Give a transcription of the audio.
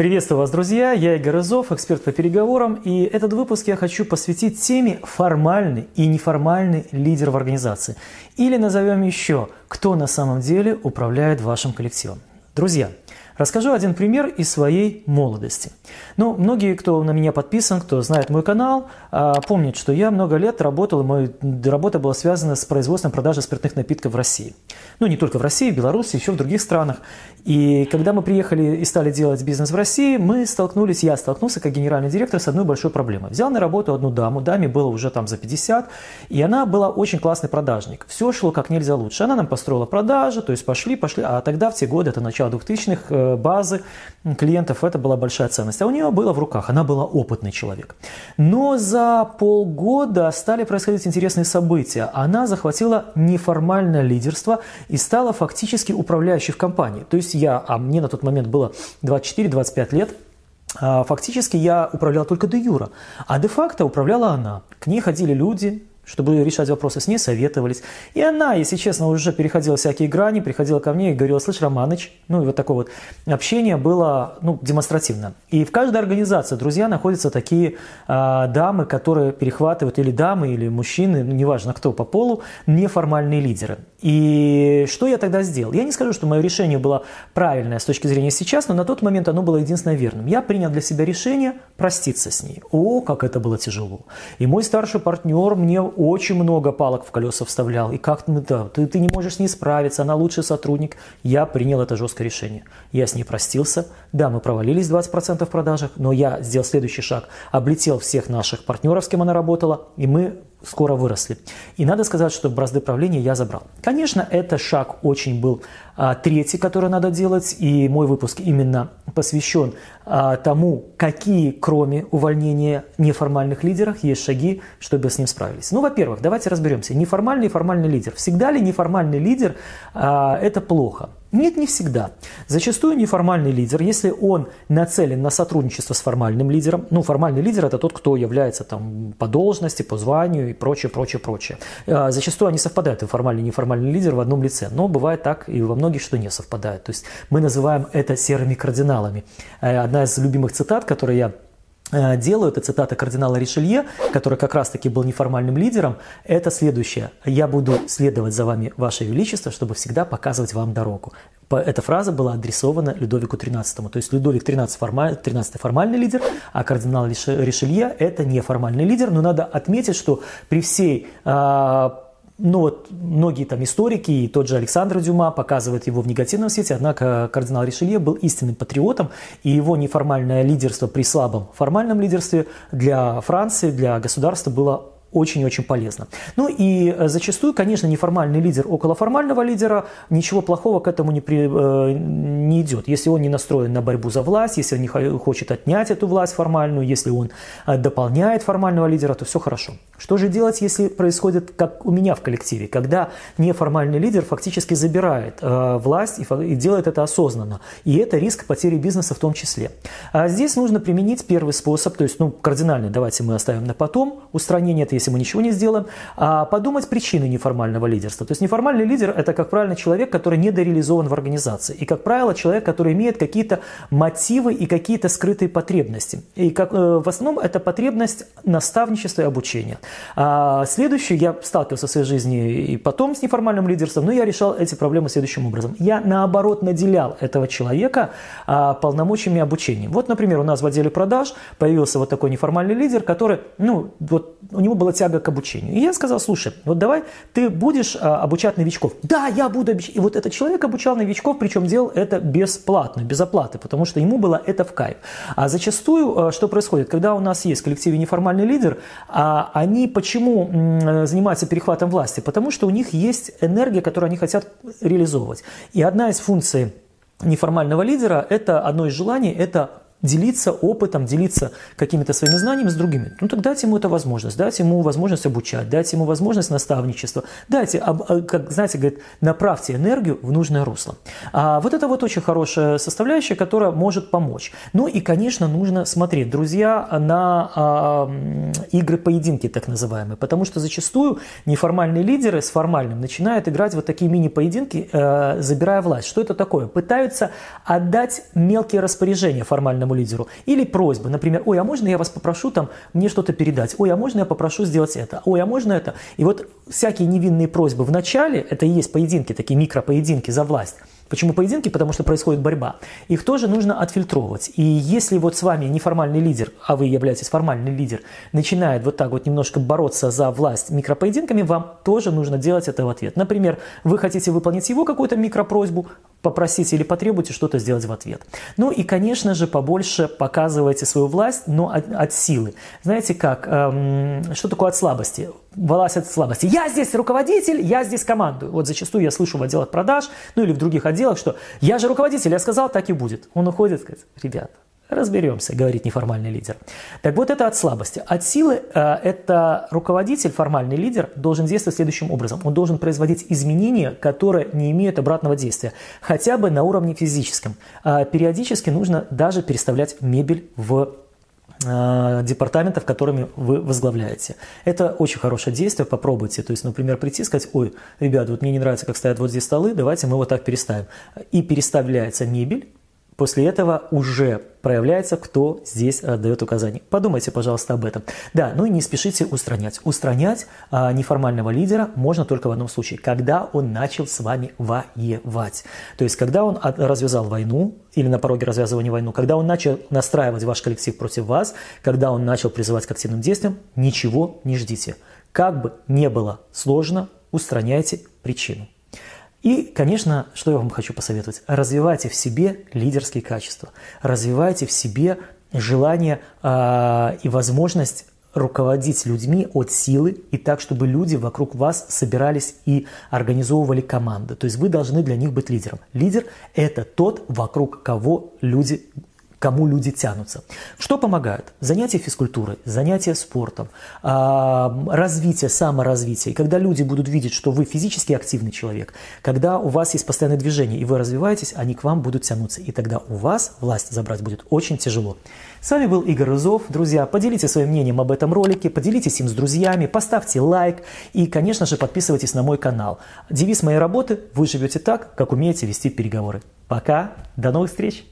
Приветствую вас, друзья! Я Игорь Изов, эксперт по переговорам, и этот выпуск я хочу посвятить теме формальный и неформальный лидер в организации. Или назовем еще, кто на самом деле управляет вашим коллективом. Друзья, Расскажу один пример из своей молодости. Ну, многие, кто на меня подписан, кто знает мой канал, а, помнят, что я много лет работал, и моя работа была связана с производством продажи спиртных напитков в России. Ну, не только в России, в Беларуси, еще в других странах. И когда мы приехали и стали делать бизнес в России, мы столкнулись, я столкнулся как генеральный директор с одной большой проблемой. Взял на работу одну даму, даме было уже там за 50, и она была очень классный продажник. Все шло как нельзя лучше. Она нам построила продажи, то есть пошли, пошли. А тогда в те годы, это начало 2000-х, базы клиентов, это была большая ценность. А у нее было в руках, она была опытный человек. Но за полгода стали происходить интересные события. Она захватила неформальное лидерство и стала фактически управляющей в компании. То есть я, а мне на тот момент было 24-25 лет, а Фактически я управлял только де юра, а де-факто управляла она. К ней ходили люди, чтобы решать вопросы с ней, советовались. И она, если честно, уже переходила всякие грани, приходила ко мне и говорила, слышь, Романыч, ну и вот такое вот общение было ну, демонстративно. И в каждой организации, друзья, находятся такие э, дамы, которые перехватывают, или дамы, или мужчины, ну, неважно кто по полу, неформальные лидеры. И что я тогда сделал? Я не скажу, что мое решение было правильное с точки зрения сейчас, но на тот момент оно было единственно верным. Я принял для себя решение проститься с ней. О, как это было тяжело. И мой старший партнер мне очень много палок в колеса вставлял. И как мы, да, ты, ты не можешь с ней справиться, она лучший сотрудник. Я принял это жесткое решение. Я с ней простился. Да, мы провалились 20% в продажах, но я сделал следующий шаг. Облетел всех наших партнеров, с кем она работала, и мы скоро выросли. И надо сказать, что бразды правления я забрал. Конечно, это шаг очень был а, третий, который надо делать, и мой выпуск именно посвящен а, тому, какие, кроме увольнения неформальных лидеров, есть шаги, чтобы с ним справились. Ну, во-первых, давайте разберемся. Неформальный и формальный лидер. Всегда ли неформальный лидер а, это плохо? Нет, не всегда. Зачастую неформальный лидер, если он нацелен на сотрудничество с формальным лидером, ну, формальный лидер – это тот, кто является там по должности, по званию и прочее, прочее, прочее. А, зачастую они совпадают, и формальный и неформальный лидер в одном лице, но бывает так и во многих, что не совпадают. То есть мы называем это серыми кардиналами. Э, одна из любимых цитат, которую я делаю, это цитата кардинала Ришелье, который как раз-таки был неформальным лидером, это следующее. «Я буду следовать за вами, Ваше Величество, чтобы всегда показывать вам дорогу». Эта фраза была адресована Людовику XIII. То есть Людовик XIII, формаль, XIII формальный лидер, а кардинал Ришелье – это неформальный лидер. Но надо отметить, что при всей э, ну вот многие там историки и тот же Александр Дюма показывают его в негативном свете, однако кардинал Ришелье был истинным патриотом, и его неформальное лидерство при слабом формальном лидерстве для Франции, для государства было очень-очень полезно. Ну и э, зачастую, конечно, неформальный лидер около формального лидера, ничего плохого к этому не, при, э, не идет. Если он не настроен на борьбу за власть, если он не хочет отнять эту власть формальную, если он э, дополняет формального лидера, то все хорошо. Что же делать, если происходит, как у меня в коллективе, когда неформальный лидер фактически забирает э, власть и, и делает это осознанно. И это риск потери бизнеса в том числе. А здесь нужно применить первый способ, то есть ну, кардинальный, давайте мы оставим на потом, устранение этой если мы ничего не сделаем, а подумать причины неформального лидерства. То есть неформальный лидер – это, как правило, человек, который недореализован в организации. И, как правило, человек, который имеет какие-то мотивы и какие-то скрытые потребности. И как, э, в основном это потребность наставничества и обучения. А следующий, я сталкивался в своей жизни и потом с неформальным лидерством, но я решал эти проблемы следующим образом. Я, наоборот, наделял этого человека а, полномочиями обучения. Вот, например, у нас в отделе продаж появился вот такой неформальный лидер, который, ну, вот у него было была тяга к обучению. И я сказал, слушай, вот давай ты будешь а, обучать новичков. Да, я буду обучать. И вот этот человек обучал новичков, причем делал это бесплатно, без оплаты, потому что ему было это в кайф. А зачастую а, что происходит? Когда у нас есть в коллективе неформальный лидер, а, они почему занимаются перехватом власти? Потому что у них есть энергия, которую они хотят реализовывать. И одна из функций неформального лидера – это одно из желаний – это делиться опытом, делиться какими-то своими знаниями с другими. Ну так дайте ему эту возможность, дайте ему возможность обучать, дайте ему возможность наставничества, дайте, а, как знаете, говорит, направьте энергию в нужное русло. А вот это вот очень хорошая составляющая, которая может помочь. Ну и, конечно, нужно смотреть, друзья, на а, игры поединки так называемые, потому что зачастую неформальные лидеры с формальным начинают играть вот такие мини-поединки, э, забирая власть. Что это такое? Пытаются отдать мелкие распоряжения формальным неформальному лидеру, или просьбы, например, ой, а можно я вас попрошу там мне что-то передать, ой, а можно я попрошу сделать это, ой, а можно это. И вот всякие невинные просьбы в начале, это и есть поединки, такие микропоединки за власть, Почему поединки? Потому что происходит борьба. Их тоже нужно отфильтровывать. И если вот с вами неформальный лидер, а вы являетесь формальный лидер, начинает вот так вот немножко бороться за власть микропоединками, вам тоже нужно делать это в ответ. Например, вы хотите выполнить его какую-то микропросьбу, попросите или потребуйте что-то сделать в ответ. Ну и, конечно же, побольше показывайте свою власть, но от, от силы. Знаете как, эм, что такое от слабости? Власть от слабости. Я здесь руководитель, я здесь командую. Вот зачастую я слышу в отделах продаж, ну или в других отделах, что я же руководитель, я сказал, так и будет. Он уходит, говорит, ребята, Разберемся, говорит неформальный лидер. Так вот это от слабости. От силы э, это руководитель, формальный лидер, должен действовать следующим образом. Он должен производить изменения, которые не имеют обратного действия, хотя бы на уровне физическом. Э, периодически нужно даже переставлять мебель в э, департаментов, которыми вы возглавляете. Это очень хорошее действие, попробуйте. То есть, например, прийти и сказать, ой, ребят, вот мне не нравится, как стоят вот здесь столы, давайте мы вот так переставим. И переставляется мебель, После этого уже проявляется, кто здесь дает указания. Подумайте, пожалуйста, об этом. Да, ну и не спешите устранять. Устранять а, неформального лидера можно только в одном случае, когда он начал с вами воевать. То есть, когда он развязал войну или на пороге развязывания войны, когда он начал настраивать ваш коллектив против вас, когда он начал призывать к активным действиям, ничего не ждите. Как бы не было сложно, устраняйте причину. И, конечно, что я вам хочу посоветовать? Развивайте в себе лидерские качества, развивайте в себе желание э, и возможность руководить людьми от силы и так, чтобы люди вокруг вас собирались и организовывали команды. То есть вы должны для них быть лидером. Лидер – это тот, вокруг кого люди кому люди тянутся. Что помогает? Занятия физкультурой, занятия спортом, а, развитие, саморазвитие. И когда люди будут видеть, что вы физически активный человек, когда у вас есть постоянное движение и вы развиваетесь, они к вам будут тянуться. И тогда у вас власть забрать будет очень тяжело. С вами был Игорь Рызов. Друзья, поделитесь своим мнением об этом ролике, поделитесь им с друзьями, поставьте лайк и, конечно же, подписывайтесь на мой канал. Девиз моей работы – вы живете так, как умеете вести переговоры. Пока, до новых встреч!